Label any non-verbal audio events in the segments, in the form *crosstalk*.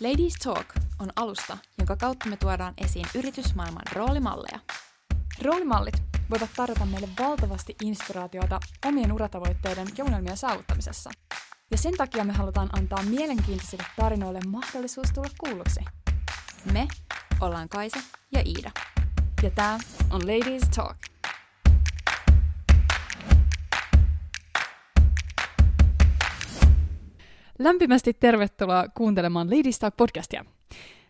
Ladies Talk on alusta, jonka kautta me tuodaan esiin yritysmaailman roolimalleja. Roolimallit voivat tarjota meille valtavasti inspiraatiota omien uratavoitteiden ja unelmien saavuttamisessa. Ja sen takia me halutaan antaa mielenkiintoisille tarinoille mahdollisuus tulla kuulluksi. Me ollaan Kaisa ja Iida. Ja tämä on Ladies Talk. Lämpimästi tervetuloa kuuntelemaan Ladies Talk podcastia.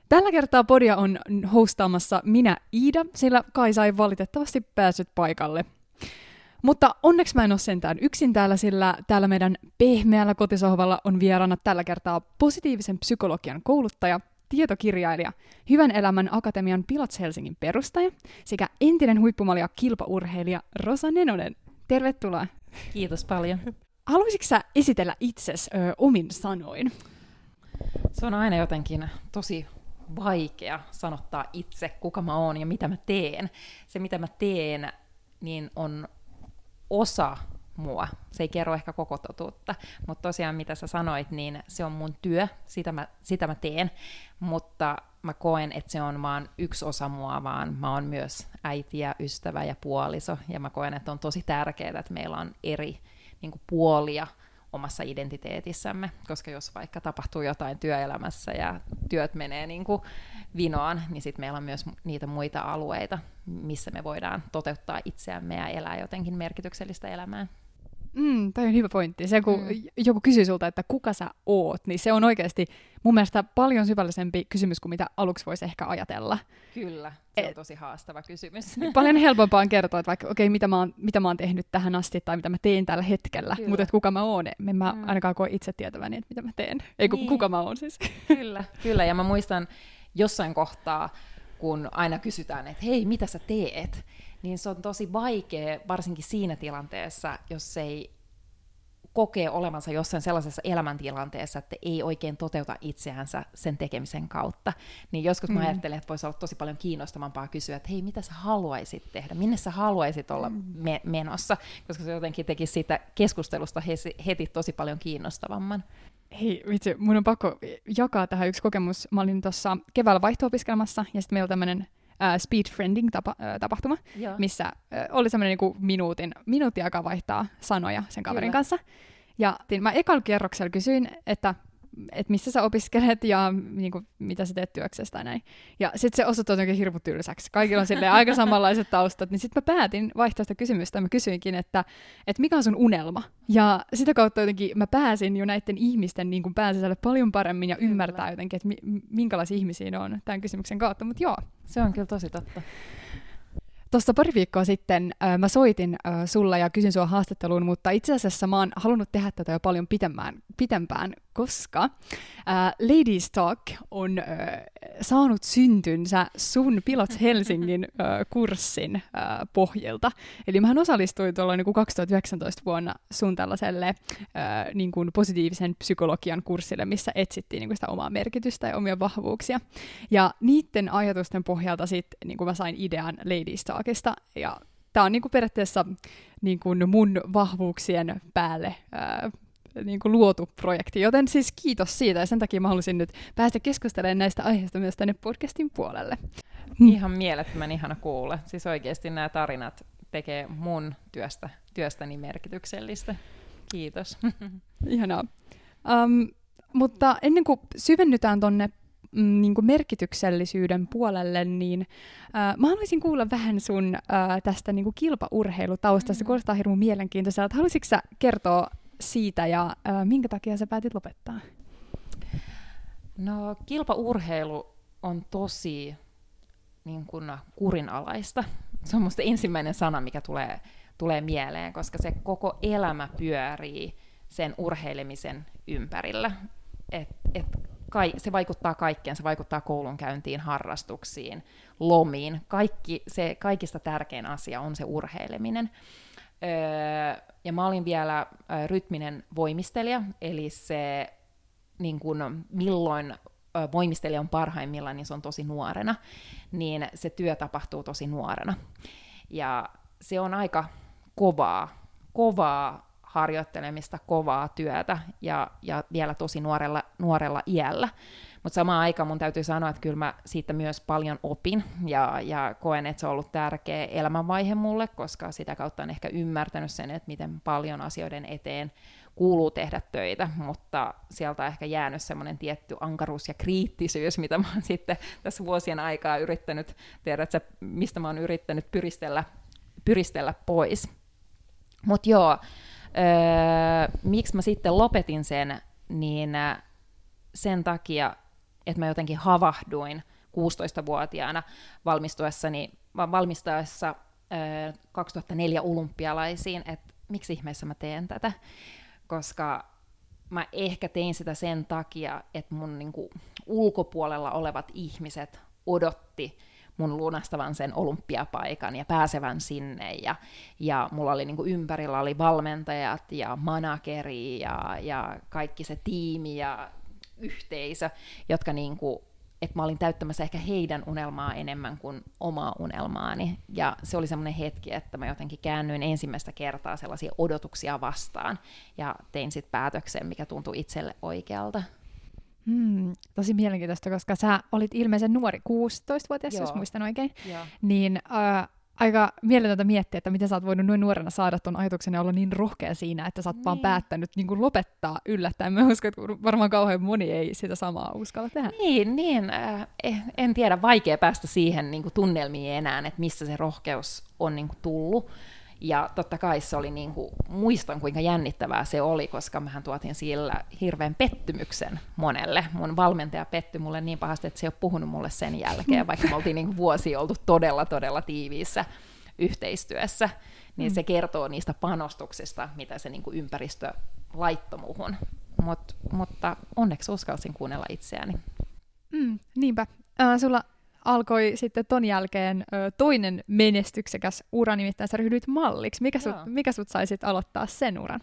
Tällä kertaa podia on hostaamassa minä Iida, sillä Kaisa ei valitettavasti päässyt paikalle. Mutta onneksi mä en ole sentään yksin täällä, sillä täällä meidän pehmeällä kotisohvalla on vieraana tällä kertaa positiivisen psykologian kouluttaja, tietokirjailija, Hyvän elämän akatemian Pilots Helsingin perustaja sekä entinen huippumalja kilpaurheilija Rosa Nenonen. Tervetuloa. Kiitos paljon. Haluaisitko sä esitellä itses ö, omin sanoin? Se on aina jotenkin tosi vaikea sanottaa itse, kuka mä oon ja mitä mä teen. Se, mitä mä teen, niin on osa mua. Se ei kerro ehkä koko totuutta, mutta tosiaan mitä sä sanoit, niin se on mun työ, sitä mä, sitä mä teen, mutta mä koen, että se on vaan yksi osa mua, vaan mä oon myös äiti ja ystävä ja puoliso, ja mä koen, että on tosi tärkeää, että meillä on eri niin kuin puolia omassa identiteetissämme, koska jos vaikka tapahtuu jotain työelämässä ja työt menee niin kuin vinoon, niin sitten meillä on myös niitä muita alueita, missä me voidaan toteuttaa itseämme ja elää jotenkin merkityksellistä elämää. Mm, toi on hyvä pointti. Se, kun mm. joku kysyy sulta, että kuka sä oot, niin se on oikeasti mun mielestä paljon syvällisempi kysymys kuin mitä aluksi voisi ehkä ajatella. Kyllä, se on tosi haastava kysymys. *laughs* Paljon *laughs* helpompaa on kertoa, että vaikka okei, okay, mitä, mä oon, mitä mä oon tehnyt tähän asti tai mitä mä teen tällä hetkellä, Kyllä. mutta että kuka mä oon, en mä mm. ainakaan koe itse tietäväni, että mitä mä teen. Ei, niin. kuka mä oon siis. *laughs* Kyllä, Kyllä, ja mä muistan jossain kohtaa, kun aina kysytään, että hei, mitä sä teet, niin se on tosi vaikea, varsinkin siinä tilanteessa, jos ei kokee olevansa jossain sellaisessa elämäntilanteessa, että ei oikein toteuta itseänsä sen tekemisen kautta. Niin joskus mm. mä ajattelen, että voisi olla tosi paljon kiinnostavampaa kysyä, että hei, mitä sä haluaisit tehdä? Minne sä haluaisit olla mm. me- menossa? Koska se jotenkin teki siitä keskustelusta heti tosi paljon kiinnostavamman. Hei vitsi, mun on pakko jakaa tähän yksi kokemus. Mä olin tuossa keväällä vaihto-opiskelmassa, ja sitten meillä on tämmöinen uh, speed friending tapa, uh, tapahtuma, Joo. missä uh, oli semmoinen niinku minuutin, minuutti aikaa vaihtaa sanoja sen kaverin Kyllä. kanssa. Ja mä ekalla kierroksella kysyin, että että missä sä opiskelet ja niin kuin, mitä sä teet työksestä tai näin. Ja sitten se osoittui jotenkin hirmu tylsäksi. Kaikilla on silleen aika samanlaiset taustat. Niin sitten mä päätin vaihtaa sitä kysymystä. Mä kysyinkin, että, että mikä on sun unelma? Ja sitä kautta jotenkin mä pääsin jo näiden ihmisten niin kuin pääsisälle paljon paremmin ja ymmärtää jotenkin, että mi- minkälaisia ihmisiä ne on tämän kysymyksen kautta. Mutta joo. Se on kyllä tosi totta. Tuossa pari viikkoa sitten äh, mä soitin äh, sulla ja kysyn sua haastatteluun, mutta itse asiassa mä oon halunnut tehdä tätä jo paljon pitempään, pitempään koska äh, Ladies Talk on äh, saanut syntynsä sun Pilots Helsingin *laughs* äh, kurssin äh, pohjilta. Eli mä osallistuin tuolla niin 2019 vuonna sun tällaiselle äh, niin kuin positiivisen psykologian kurssille, missä etsittiin niin kuin sitä omaa merkitystä ja omia vahvuuksia. Ja niiden ajatusten pohjalta sitten niin mä sain idean Ladies Talkista, ja tämä on niin kuin periaatteessa niin kuin mun vahvuuksien päälle äh, niin kuin luotu projekti, joten siis kiitos siitä ja sen takia mä halusin nyt päästä keskustelemaan näistä aiheista myös tänne podcastin puolelle. Mm. Ihan mielettömän ihana kuulla. Siis oikeasti nämä tarinat tekee mun työstä, työstäni merkityksellistä. Kiitos. *laughs* Ihanaa. Um, mutta ennen kuin syvennytään tonne mm, niin kuin merkityksellisyyden puolelle, niin äh, mä haluaisin kuulla vähän sun äh, tästä niin kuin kilpaurheilutaustasta. Mm. Kuulostaa hirveän mielenkiintoiselta. Haluaisitko sä kertoa siitä ja äh, minkä takia sä päätit lopettaa? No kilpaurheilu on tosi niin kuin, kurinalaista. Se on musta ensimmäinen sana, mikä tulee, tulee mieleen, koska se koko elämä pyörii sen urheilemisen ympärillä. Et, et, kai, se vaikuttaa kaikkeen, se vaikuttaa koulunkäyntiin, harrastuksiin, lomiin. Kaikki, se kaikista tärkein asia on se urheileminen. Öö, ja mä olin vielä rytminen voimistelija, eli se niin kun, milloin voimistelija on parhaimmillaan, niin se on tosi nuorena, niin se työ tapahtuu tosi nuorena. Ja se on aika kovaa, kovaa harjoittelemista, kovaa työtä ja, ja vielä tosi nuorella, nuorella iällä. Mutta samaan aikaan mun täytyy sanoa, että kyllä mä siitä myös paljon opin ja, ja koen, että se on ollut tärkeä elämänvaihe mulle, koska sitä kautta on ehkä ymmärtänyt sen, että miten paljon asioiden eteen kuuluu tehdä töitä, mutta sieltä on ehkä jäänyt semmoinen tietty ankaruus ja kriittisyys, mitä mä oon sitten tässä vuosien aikaa yrittänyt, tiedätkö, mistä mä oon yrittänyt pyristellä, pyristellä pois. Mutta joo, öö, miksi mä sitten lopetin sen, niin sen takia, että mä jotenkin havahduin 16-vuotiaana valmistuessani, valmistaessa 2004 olympialaisiin, että miksi ihmeessä mä teen tätä, koska mä ehkä tein sitä sen takia, että mun niinku, ulkopuolella olevat ihmiset odotti mun lunastavan sen olympiapaikan ja pääsevän sinne. Ja, ja mulla oli niinku ympärillä oli valmentajat ja manageri ja, ja kaikki se tiimi ja yhteisö, jotka niin kuin, että mä olin täyttämässä ehkä heidän unelmaa enemmän kuin omaa unelmaani. Ja se oli semmoinen hetki, että mä jotenkin käännyin ensimmäistä kertaa sellaisia odotuksia vastaan ja tein sitten päätöksen, mikä tuntui itselle oikealta. Hmm, tosi mielenkiintoista, koska sä olit ilmeisen nuori, 16-vuotias, Joo. jos muistan oikein. Joo. Niin äh, aika mieletöntä miettiä, että miten sä oot voinut noin nuorena saada ton ajatuksen ja olla niin rohkea siinä, että sä oot niin. vaan päättänyt niin kuin lopettaa yllättäen. Mä uskon, että varmaan kauhean moni ei sitä samaa uskalla tehdä. Niin, niin. Äh, en tiedä, vaikea päästä siihen niin kuin tunnelmiin enää, että missä se rohkeus on niin kuin tullut. Ja totta kai se oli, niin kuin, muistan kuinka jännittävää se oli, koska mehän tuotiin sillä hirveän pettymyksen monelle. Mun valmentaja pettyi mulle niin pahasti, että se ei ole puhunut mulle sen jälkeen, vaikka me oltiin niin vuosi oltu todella, todella tiiviissä yhteistyössä. Niin mm. se kertoo niistä panostuksista, mitä se niin kuin ympäristö laittoi muhun. Mut, mutta onneksi uskalsin kuunnella itseäni. Mm, niinpä. Äh, sulla alkoi sitten ton jälkeen ö, toinen menestyksekäs ura, nimittäin sä ryhdyit malliksi. Mikä sut, mikä sut sai sitten aloittaa sen uran?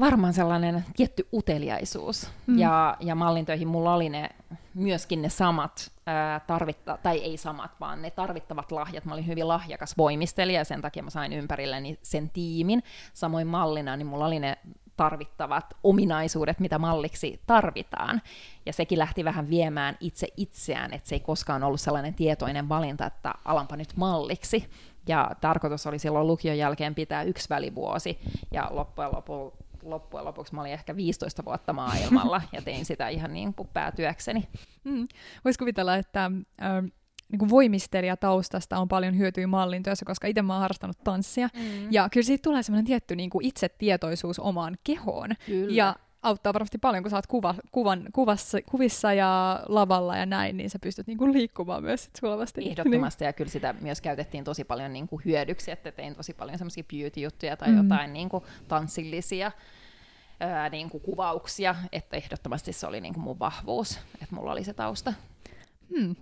Varmaan sellainen tietty uteliaisuus. Mm. Ja, ja mallintöihin mulla oli ne, myöskin ne samat, ää, tarvitta, tai ei samat, vaan ne tarvittavat lahjat. Mä olin hyvin lahjakas voimistelija ja sen takia mä sain ympärilleni sen tiimin. Samoin mallina, niin mulla oli ne tarvittavat ominaisuudet, mitä malliksi tarvitaan. Ja sekin lähti vähän viemään itse itseään, että se ei koskaan ollut sellainen tietoinen valinta, että alanpa nyt malliksi. Ja tarkoitus oli silloin lukion jälkeen pitää yksi välivuosi, ja loppujen lopuksi loppujen lopuksi mä olin ehkä 15 vuotta maailmalla *laughs* ja tein sitä ihan niin kuin päätyökseni. Mm. Voisi kuvitella, että äh, niin kuin voimistelijataustasta on paljon hyötyä mallin työssä, koska itse mä oon harrastanut tanssia. Mm. Ja kyllä siitä tulee semmoinen tietty niin kuin itsetietoisuus omaan kehoon. Kyllä. Ja auttaa varmasti paljon, kun sä oot kuva, kuvan, kuvassa, kuvissa ja lavalla ja näin, niin sä pystyt niin kuin liikkumaan myös sit sulavasti. Ehdottomasti, niin. ja kyllä sitä myös käytettiin tosi paljon niin kuin hyödyksi, että tein tosi paljon semmoisia beauty-juttuja tai mm. jotain niin kuin tanssillisia ää, niin kuin kuvauksia, että ehdottomasti se oli niin kuin mun vahvuus, että mulla oli se tausta. Hmm.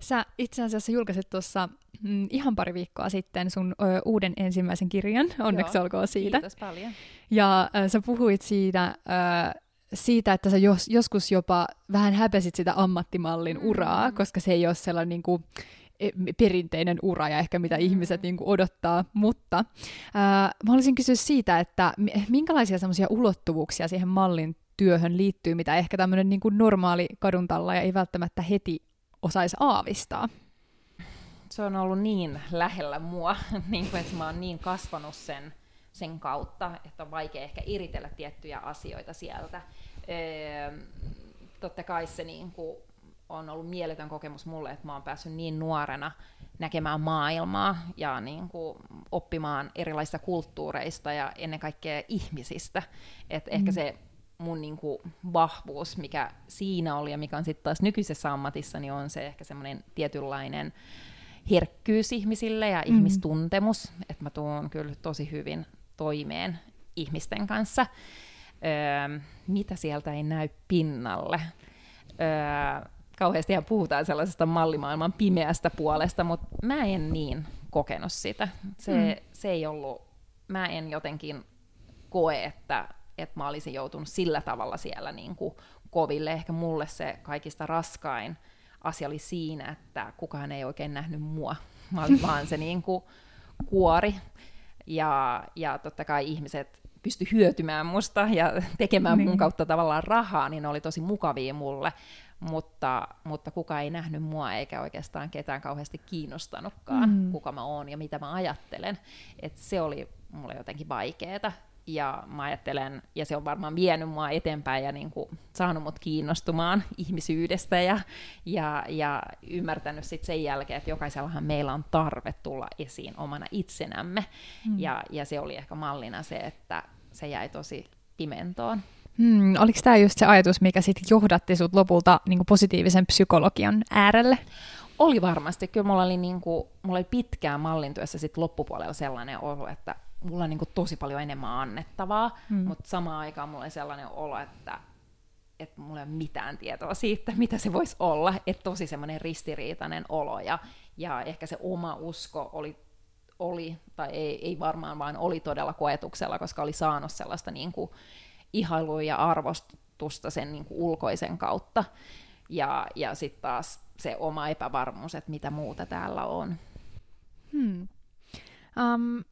Sä itse asiassa julkaisit tuossa mm, ihan pari viikkoa sitten sun ö, uuden ensimmäisen kirjan, onneksi Joo, olkoon siitä. Kiitos paljon. Ja ö, sä puhuit siitä, ö, siitä, että sä jos, joskus jopa vähän häpesit sitä ammattimallin mm. uraa, koska se ei ole sellainen niin kuin, e, perinteinen ura ja ehkä mitä mm. ihmiset niin kuin, odottaa, mutta ää, mä haluaisin kysyä siitä, että minkälaisia semmoisia ulottuvuuksia siihen mallin työhön liittyy, mitä ehkä tämmöinen niin kuin normaali kaduntalla ja ei välttämättä heti osaisi aavistaa? Se on ollut niin lähellä mua, *laughs* niin kuin, että mä oon niin kasvanut sen, sen kautta, että on vaikea ehkä iritellä tiettyjä asioita sieltä. Öö, totta kai se niin kuin, on ollut mieletön kokemus mulle, että mä oon päässyt niin nuorena näkemään maailmaa ja niin kuin, oppimaan erilaisista kulttuureista ja ennen kaikkea ihmisistä. Et mm. Ehkä se mun niinku vahvuus, mikä siinä oli ja mikä on sitten taas nykyisessä ammatissa, niin on se ehkä semmoinen tietynlainen herkkyys ihmisille ja mm. ihmistuntemus, että mä tuun kyllä tosi hyvin toimeen ihmisten kanssa. Öö, mitä sieltä ei näy pinnalle? Öö, kauheasti puhutaan sellaisesta mallimaailman pimeästä puolesta, mutta mä en niin kokenut sitä. Se, mm. se ei ollut, mä en jotenkin koe, että että mä olisin joutunut sillä tavalla siellä niin kuin koville. Ehkä mulle se kaikista raskain asia oli siinä, että kukaan ei oikein nähnyt mua. *laughs* Mä olin vaan se niin kuin kuori. Ja, ja totta kai ihmiset pysty hyötymään musta ja tekemään niin. mun kautta tavallaan rahaa, niin ne oli tosi mukavia mulle, mutta, mutta kuka ei nähnyt mua eikä oikeastaan ketään kauheasti kiinnostanutkaan, Mm. kuka mä oon ja mitä mä ajattelen. Et se oli mulle jotenkin vaikeeta. Ja mä ajattelen, ja se on varmaan vienyt mua eteenpäin ja niin kuin saanut mut kiinnostumaan ihmisyydestä ja, ja, ja ymmärtänyt sitten sen jälkeen, että jokaisellahan meillä on tarve tulla esiin omana itsenämme. Mm. Ja, ja se oli ehkä mallina se, että se jäi tosi pimentoon. Hmm, oliko tämä just se ajatus, mikä sitten johdatti sut lopulta niin positiivisen psykologian äärelle? Oli varmasti. Kyllä mulla oli, niin kuin, mulla oli pitkään mallintyössä sit loppupuolella sellainen olo, että mulla on niin kuin tosi paljon enemmän annettavaa, Mm. mutta samaan aikaan mulla oli sellainen olo, että että mulla ei ole mitään tietoa siitä, mitä se voisi olla, että tosi semmoinen ristiriitainen olo, ja, ja ehkä se oma usko oli, oli tai ei, ei varmaan, vaan oli todella koetuksella, koska oli saanut sellaista niin kuin ihailua ja arvostusta sen niin kuin ulkoisen kautta, ja, ja sitten taas se oma epävarmuus, että mitä muuta täällä on. Hmm. Um,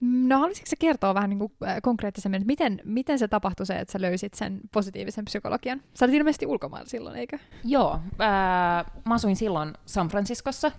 no haluaisitko kertoa vähän niin kuin, äh, konkreettisemmin, että miten, miten se tapahtui se, että sä löysit sen positiivisen psykologian? Sä olit ilmeisesti ulkomailla silloin, eikö? Joo, ää, mä asuin silloin San Franciscossa,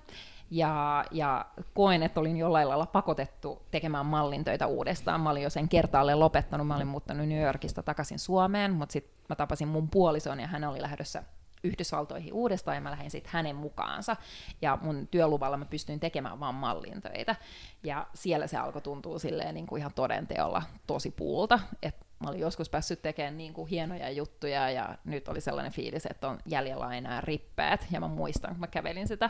ja, ja koen, että olin jollain lailla pakotettu tekemään mallintöitä uudestaan. Mä olin jo sen kertaalle lopettanut, mä olin muuttanut New Yorkista takaisin Suomeen, mutta sitten mä tapasin mun puolison ja hän oli lähdössä Yhdysvaltoihin uudestaan ja mä lähdin sitten hänen mukaansa. Ja mun työluvalla mä pystyin tekemään vaan mallintöitä. Ja siellä se alkoi tuntua silleen niin kuin ihan todenteolla tosi puulta. Et mä olin joskus päässyt tekemään niin kuin hienoja juttuja ja nyt oli sellainen fiilis, että on jäljellä enää rippeät. Ja mä muistan, kun mä kävelin sitä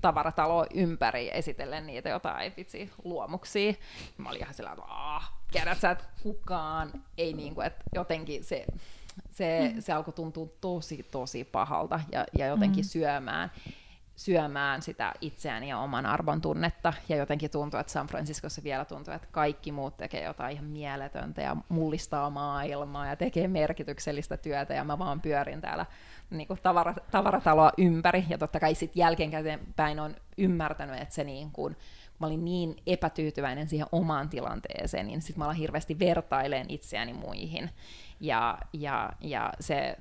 tavarataloa ympäri esitellen niitä jotain vitsi luomuksia. Mä olin ihan sillä, että kukaan ei niin kuin, että jotenkin se, se, mm. se alkoi tuntua tosi, tosi pahalta ja, ja jotenkin Mm. syömään syömään sitä itseään ja oman arvon tunnetta. Ja jotenkin tuntuu, että San Franciscossa vielä tuntuu, että kaikki muut tekee jotain ihan mieletöntä ja mullistaa maailmaa ja tekee merkityksellistä työtä ja mä vaan pyörin täällä niin kuin tavara, tavarataloa ympäri. Ja totta kai sitten jälkeenkäteen päin on ymmärtänyt, että se niin kuin, mä olin niin epätyytyväinen siihen omaan tilanteeseen, niin sitten mä alan hirveästi vertaileen itseäni muihin. Ja, ja, ja se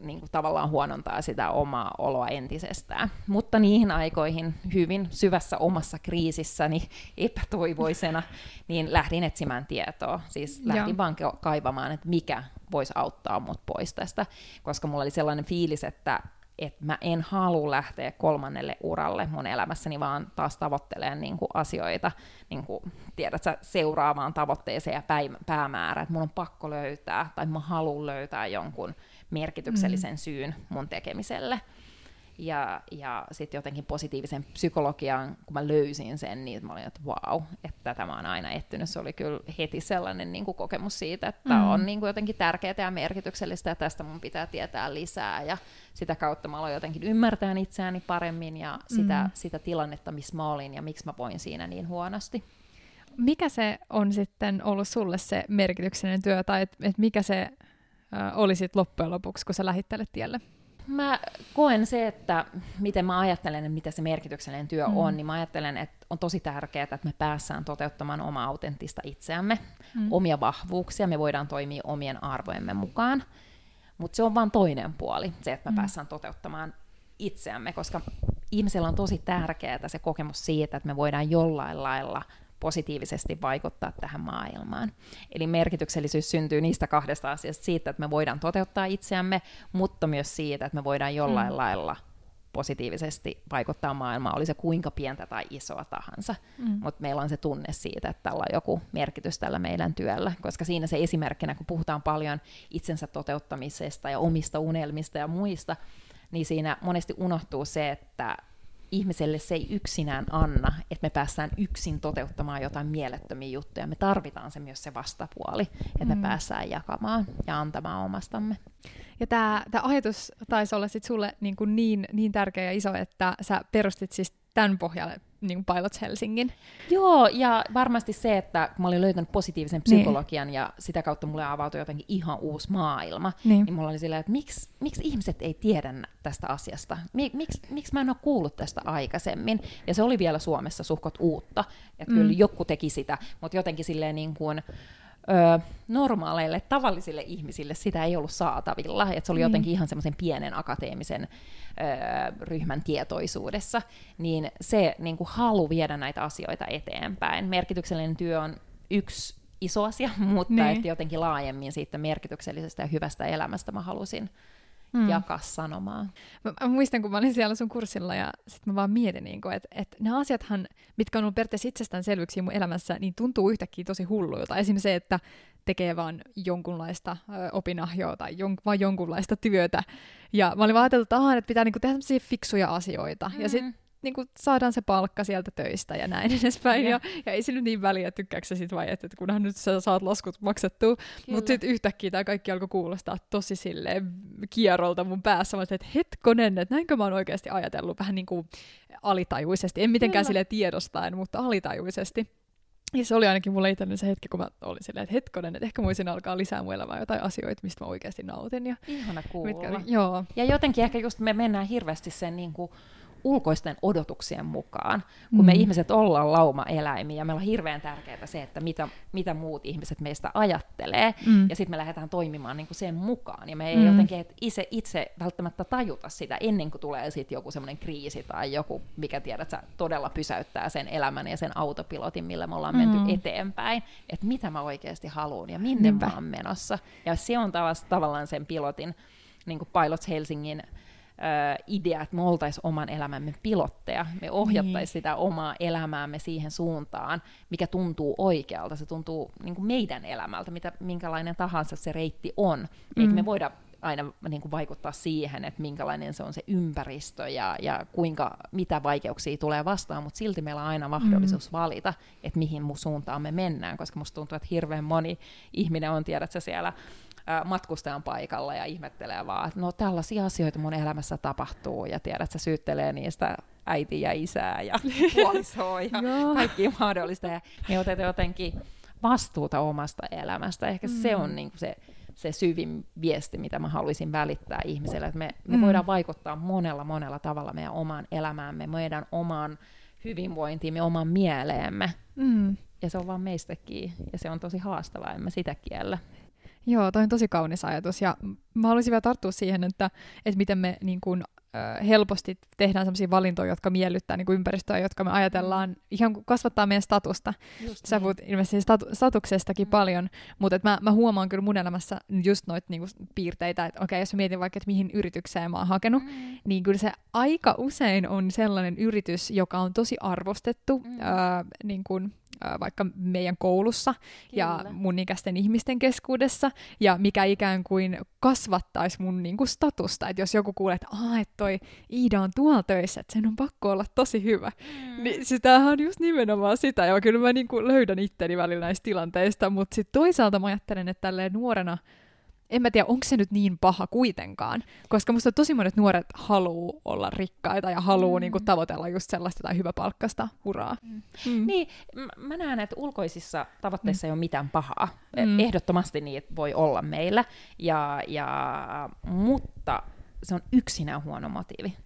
niin kuin tavallaan huonontaa sitä omaa oloa entisestään. Mutta niihin aikoihin hyvin syvässä omassa kriisissäni *laughs* epätoivoisena, niin lähdin etsimään tietoa. Siis lähdin Joo. vaan kaivamaan, että mikä voisi auttaa mut pois tästä, koska mulla oli sellainen fiilis, että että mä en halua lähteä kolmannelle uralle mun elämässäni, vaan taas tavoittelemaan niin kuin asioita, niin kuin, tiedät sä, seuraavaan tavoitteeseen ja päämäärään, että mun on pakko löytää, tai mä haluan löytää jonkun merkityksellisen mm. syyn mun tekemiselle. Ja, ja sitten jotenkin positiivisen psykologian, kun mä löysin sen, niin mä olin, että vau, että tätä mä oon aina etsinyt. Se oli kyllä heti sellainen niin kuin kokemus siitä, että Mm. on niin kuin jotenkin tärkeää ja merkityksellistä, ja tästä mun pitää tietää lisää. Ja sitä kautta mä aloin jotenkin ymmärtää itseäni paremmin ja sitä, Mm. sitä tilannetta, missä mä olin ja miksi mä voin siinä niin huonosti. Mikä se on sitten ollut sulle se merkityksellinen työ, tai että et mikä se äh, oli sit loppujen lopuksi, kun sä lähit tälle tielle? Mä koen se, että miten mä ajattelen, että mitä se merkityksellinen työ Mm. on, niin mä ajattelen, että on tosi tärkeää, että me päässään toteuttamaan omaa autenttista itseämme, Mm. omia vahvuuksia, me voidaan toimia omien arvojemme mukaan, mutta se on vain toinen puoli, se, että me mm. päässään toteuttamaan itseämme, koska ihmisellä on tosi tärkeää se kokemus siitä, että me voidaan jollain lailla positiivisesti vaikuttaa tähän maailmaan. Eli merkityksellisyys syntyy niistä kahdesta asiasta, siitä, että me voidaan toteuttaa itseämme, mutta myös siitä, että me voidaan jollain Mm. lailla positiivisesti vaikuttaa maailmaan, oli se kuinka pientä tai isoa tahansa. Mm. Mutta meillä on se tunne siitä, että tällä on joku merkitys tällä meidän työllä, koska siinä se esimerkkinä, kun puhutaan paljon itsensä toteuttamisesta ja omista unelmista ja muista, niin siinä monesti unohtuu se, että ihmiselle se ei yksinään anna, että me päästään yksin toteuttamaan jotain mielettömiä juttuja. Me tarvitaan se myös se vastapuoli, että Mm. me päässään jakamaan ja antamaan omastamme. Ja tämä ajatus taisi olla sit sulle niin, kuin niin, niin tärkeä ja iso, että sä perustit siis tämän pohjalle niin kuin Pilots Helsingin. Joo, ja varmasti se, että kun mä olin löytänyt positiivisen Niin. psykologian ja sitä kautta mulle avautui jotenkin ihan uusi maailma, Niin. niin mulla oli silleen, että miksi, miksi ihmiset ei tiedä tästä asiasta? Mi- miksi, miksi mä en ole kuullut tästä aikaisemmin? Ja se oli vielä Suomessa suhkot uutta, että Mm. kyllä joku teki sitä, mutta jotenkin silleen niin kuin, ö, normaaleille, tavallisille ihmisille sitä ei ollut saatavilla. Et se oli Niin. jotenkin ihan semmoisen pienen akateemisen ö, ryhmän tietoisuudessa. Niin se niin kuin halu viedä näitä asioita eteenpäin. Merkityksellinen työ on yksi iso asia, *laughs* mutta Niin. että jotenkin laajemmin siitä merkityksellisestä ja hyvästä elämästä mä halusin Mm. jakaa sanomaa. Mä, mä muistan, kun mä olin siellä sun kurssilla ja sitten mä vaan mietin, niin että et ne asiathan, mitkä on ollut periaatteessa itsestäänselvyyksiä mun elämässä, niin tuntuu yhtäkkiä tosi hulluilta. Esimerkiksi se, että tekee vaan jonkunlaista ö, opinahjoa tai jon, vaan jonkunlaista työtä. Ja mä olin vaan ajatellut, että, aha, että pitää niinku tehdä sellaisia fiksuja asioita. Ja sitten niinku, saadaan se palkka sieltä töistä ja näin *laughs* edespäin. Ja, ja ei se nyt niin väliä, tykkääkö sit vai, että, että kunhan nyt sä saat laskut maksettua. Mutta sitten yhtäkkiä tämä kaikki alkoi kuulostaa tosi silleen kierrolta mun päässä. Mä että hetkonen, että näinkö mä oon oikeasti ajatellut vähän niin kuin alitajuisesti. En mitenkään sille tiedostaen, mutta alitajuisesti. Ja se oli ainakin mulle itselleni se hetki, kun mä olin silleen, että hetkonen, että ehkä voisin alkaa lisää mun elämään jotain asioita, mistä mä oikeasti nautin. Ja Ihana mitkä kuulla. oli, joo. Ja jotenkin ehkä just me mennään hirveästi sen niin kuin ulkoisten odotuksien mukaan, kun me Mm. ihmiset ollaan lauma-eläimiä, ja meillä on hirveän tärkeää se, että mitä, mitä muut ihmiset meistä ajattelee, Mm. ja sitten me lähdetään toimimaan niin kuin sen mukaan, ja me ei Mm. jotenkin et itse, itse välttämättä tajuta sitä ennen kuin tulee sitten joku semmoinen kriisi tai joku, mikä tiedät sä, todella pysäyttää sen elämän ja sen autopilotin, millä me ollaan menty Mm. eteenpäin, että mitä mä oikeasti haluan ja minne Niinpä. mä oon menossa. Ja se on tavallaan sen pilotin, niin kuin Pilots Helsingin ö, idea, että me oltaisiin oman elämämme pilotteja. Me ohjattaisiin Niin. sitä omaa elämäämme siihen suuntaan, mikä tuntuu oikealta. Se tuntuu niin kuin meidän elämältä, mitä, minkälainen tahansa se reitti on. Eikä Mm. me voida aina niin kuin vaikuttaa siihen, että minkälainen se on se ympäristö ja, ja kuinka, mitä vaikeuksia tulee vastaan, mutta silti meillä on aina mahdollisuus valita, että mihin mun suuntaan me mennään, koska musta tuntuu, että hirveän moni ihminen on, tiedätkö, siellä matkustajan paikalla ja ihmettelee vaan, että no tällaisia asioita mun elämässä tapahtuu ja tiedät, sä syyttelee niistä äitiä ja isää ja *laughs* puolisoa ja kaikki mahdollista ja me otetaan jotenkin vastuuta omasta elämästä. Ehkä mm. se on niin se, se syvin viesti, mitä mä haluaisin välittää ihmiselle, että me, me Mm. voidaan vaikuttaa monella monella tavalla meidän omaan elämäämme, meidän omaan hyvinvointiimme, omaan mieleemme. Mm. Ja se on vaan meistä kiinni, ja se on tosi haastavaa, en mä sitä kiellä. Joo, toi on tosi kaunis ajatus. Ja mä haluaisin vielä tarttua siihen, että, että miten me niin kuin, helposti tehdään sellaisia valintoja, jotka miellyttää niin kuin ympäristöä, jotka me ajatellaan ihan kuin kasvattaa meidän statusta. Just Sä puhut ilmeisesti statu- statuksestakin Mm. paljon, mutta et mä, mä huomaan kyllä mun elämässä just noita niinku piirteitä, että okei, jos mä mietin vaikka, että mihin yritykseen mä oon hakenut, Mm. niin kyllä se aika usein on sellainen yritys, joka on tosi arvostettu, Mm. mm. ää, niin kuin, vaikka meidän koulussa ja Kyllä. mun ikäisten ihmisten keskuudessa, ja mikä ikään kuin kasvattaisi mun niin kuin statusta, että jos joku kuulee, että Aa, et toi Iida on tuolla töissä, että sen on pakko olla tosi hyvä, Mm. niin sitähän on just nimenomaan sitä, ja kyllä mä niinku löydän itteni välillä näistä tilanteista, mutta sitten toisaalta mä ajattelen, että tälleen nuorena, en mä tiedä, onko se nyt niin paha kuitenkaan, koska musta tosi monet nuoret haluu olla rikkaita ja haluu Mm. niinku tavoitella just sellaista tai hyväpalkkasta uraa. Mm. Mm. Niin, mä näen, että ulkoisissa tavoitteissa ei ole mitään pahaa. Mm. Mm. Ehdottomasti niitä voi olla meillä, ja, ja, mutta se on yksinään huono motiivi.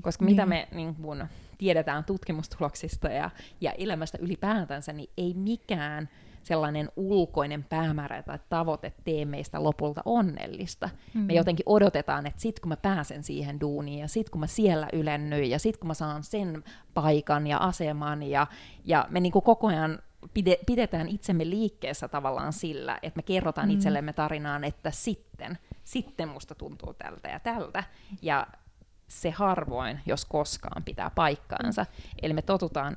Koska Niin. mitä me niin kun, tiedetään tutkimustuloksista ja, ja elämästä ylipäätänsä, niin ei mikään sellainen ulkoinen päämäärä tai tavoite tee meistä lopulta onnellista. Mm. Me jotenkin odotetaan, että sit kun mä pääsen siihen duuniin ja sit kun mä siellä ylennyin ja sit kun mä saan sen paikan ja aseman ja, ja me niin kuin koko ajan pide, pidetään itsemme liikkeessä tavallaan sillä, että me kerrotaan mm. itsellemme tarinaan, että sitten, sitten musta tuntuu tältä ja tältä. Ja se harvoin, jos koskaan, pitää paikkaansa. Eli me totutaan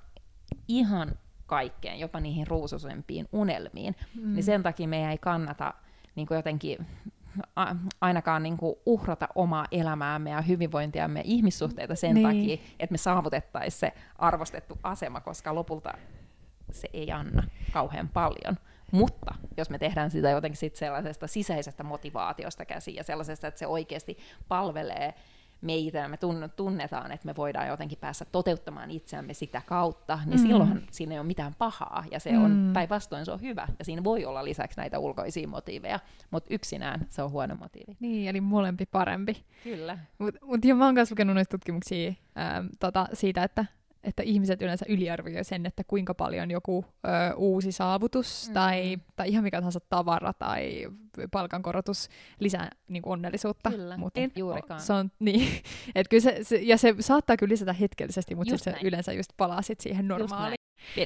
ihan kaikkeen, jopa niihin ruusuisempiin unelmiin. Mm. Niin sen takia meidän ei kannata niin kuin jotenkin a- ainakaan niin kuin uhrata omaa elämäämme ja hyvinvointiamme ja ihmissuhteita sen Niin. takia, että me saavutettaisiin se arvostettu asema, koska lopulta se ei anna kauhean paljon. Mutta jos me tehdään sitä jotenkin sit sellaisesta sisäisestä motivaatiosta käsin ja sellaisesta, että se oikeasti palvelee me tun- tunnetaan, että me voidaan jotenkin päästä toteuttamaan itseämme sitä kautta, niin Mm. silloinhan siinä ei ole mitään pahaa ja se on Mm. päinvastoin se on hyvä ja siinä voi olla lisäksi näitä ulkoisia motiiveja, mutta yksinään se on huono motiivi. Niin, eli molempi parempi. Kyllä. Mutta mut joo, mä oon myös lukenut noita tutkimuksia ää, tota, siitä, että että ihmiset yleensä yliarvioi sen, että kuinka paljon joku ö, uusi saavutus mm. tai, tai ihan mikä tahansa tavara tai palkankorotus lisää niin kuin onnellisuutta. Kyllä, mutta ei juurikaan. Se on, *laughs* niin, et kyllä se, se, ja se saattaa kyllä lisätä hetkellisesti, mutta sit se näin. yleensä just palaa sit siihen normaaliin.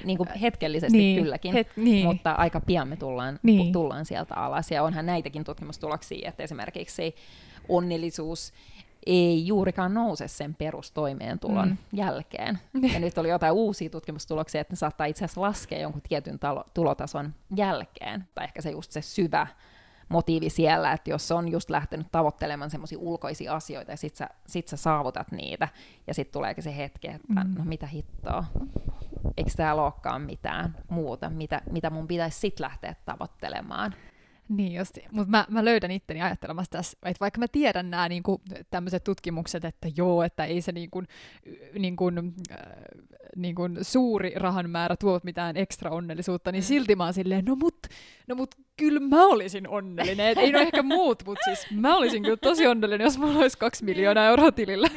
Niin kuin hetkellisesti Niin, kylläkin, het- niin. mutta aika pian me tullaan, Niin. tullaan sieltä alas. Ja onhan näitäkin tutkimustuloksia, että esimerkiksi onnellisuus ei juurikaan nouse sen perustoimeentulon Mm. jälkeen. Ja nyt oli jotain uusia tutkimustuloksia, että ne saattaa itse asiassa laskea jonkun tietyn talo, tulotason jälkeen. Tai ehkä se just se syvä motiivi siellä, että jos on just lähtenyt tavoittelemaan semmoisia ulkoisia asioita ja sit sä, sit sä saavutat niitä ja sitten tuleekin se hetki, että Mm. no mitä hittoa, eikö täällä olekaan mitään muuta, mitä, mitä mun pitäisi sitten lähteä tavoittelemaan. Niin just, mutta mä, mä löydän itteni ajattelemassa tässä, että vaikka mä tiedän nämä niinku, tämmöiset tutkimukset, että joo, että ei se niinku, niinku, äh, niinku suuri rahan määrä tuo mitään ekstra onnellisuutta, niin Mm. silti mä oon silleen, no mut, no mut kyllä mä olisin onnellinen. Et ei no ehkä muut, mutta siis mä olisin kyllä tosi onnellinen, jos mulla olisi kaksi miljoonaa euroa tilillä.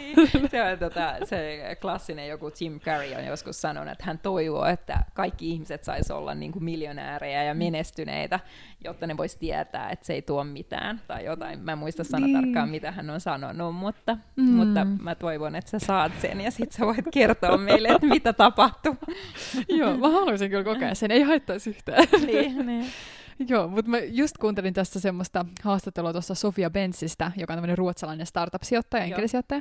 Se on tota, se klassinen joku Jim Carrey on joskus sanonut, että hän toivoo, että kaikki ihmiset sais olla niin kuin miljonäärejä ja menestyneitä, jotta ne vois tietää, että se ei tuo mitään tai jotain. Mä en muista sana Niin. tarkkaan, mitä hän on sanonut, mutta, mm. mutta mä toivon, että sä saat sen ja sit sä voit kertoa meille, että mitä tapahtuu. joo, mä haluaisin kyllä kokea sen, ei haittaisi yhtään. niin, niin. *laughs* Joo, mutta mä just kuuntelin tästä semmoista haastattelua tuossa Sofia Bensistä, joka on tämmöinen ruotsalainen startup-sijoittaja, enkelisijoittaja.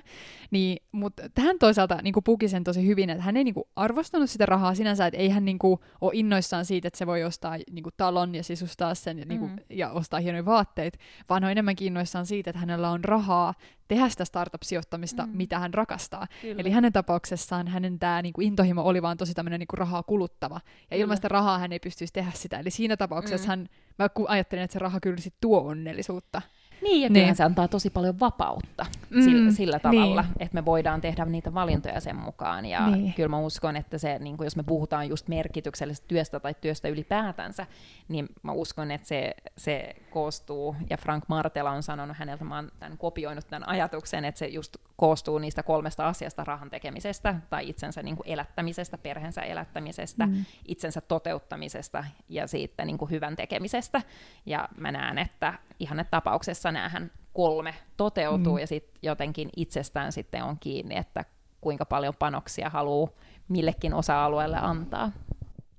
Niin, mutta hän toisaalta niin kuin puki sen tosi hyvin, että hän ei niin kuin arvostanut sitä rahaa sinänsä, että ei hän niin kuin ole innoissaan siitä, että se voi ostaa niin kuin talon ja sisustaa sen ja, niin kuin, Mm. ja ostaa hienoja vaatteita, vaan on enemmänkin innoissaan siitä, että hänellä on rahaa tehdä sitä startup-sijoittamista, Mm. mitä hän rakastaa. Kyllä. Eli hänen tapauksessaan hänen tämä niinku intohimo oli vaan tosi tämmöinen niinku rahaa kuluttava. Ja ilman sitä rahaa hän ei pystyisi tehdä sitä. Eli siinä tapauksessa Mm. hän, mä ajattelin, että se raha kyllä sit tuo onnellisuutta. Niin, ja Niin. se antaa tosi paljon vapautta Mm, sillä, sillä tavalla, niin. että me voidaan tehdä niitä valintoja sen mukaan. Ja Niin. kyllä mä uskon, että se, niin kuin jos me puhutaan just merkityksellisestä työstä tai työstä ylipäätänsä, niin mä uskon, että se, se koostuu, ja Frank Martela on sanonut häneltä, mä oon tämän kopioinut tämän ajatuksen, että se just koostuu niistä kolmesta asiasta, rahan tekemisestä tai itsensä niin kuin elättämisestä, perheensä elättämisestä, Mm. itsensä toteuttamisesta ja siitä niin kuin hyvän tekemisestä. Ja mä näen, että ihan tapauksessa näähän kolme toteutuu Mm. mm. ja sitten jotenkin itsestään sitten on kiinni, että kuinka paljon panoksia haluaa millekin osa-alueelle antaa.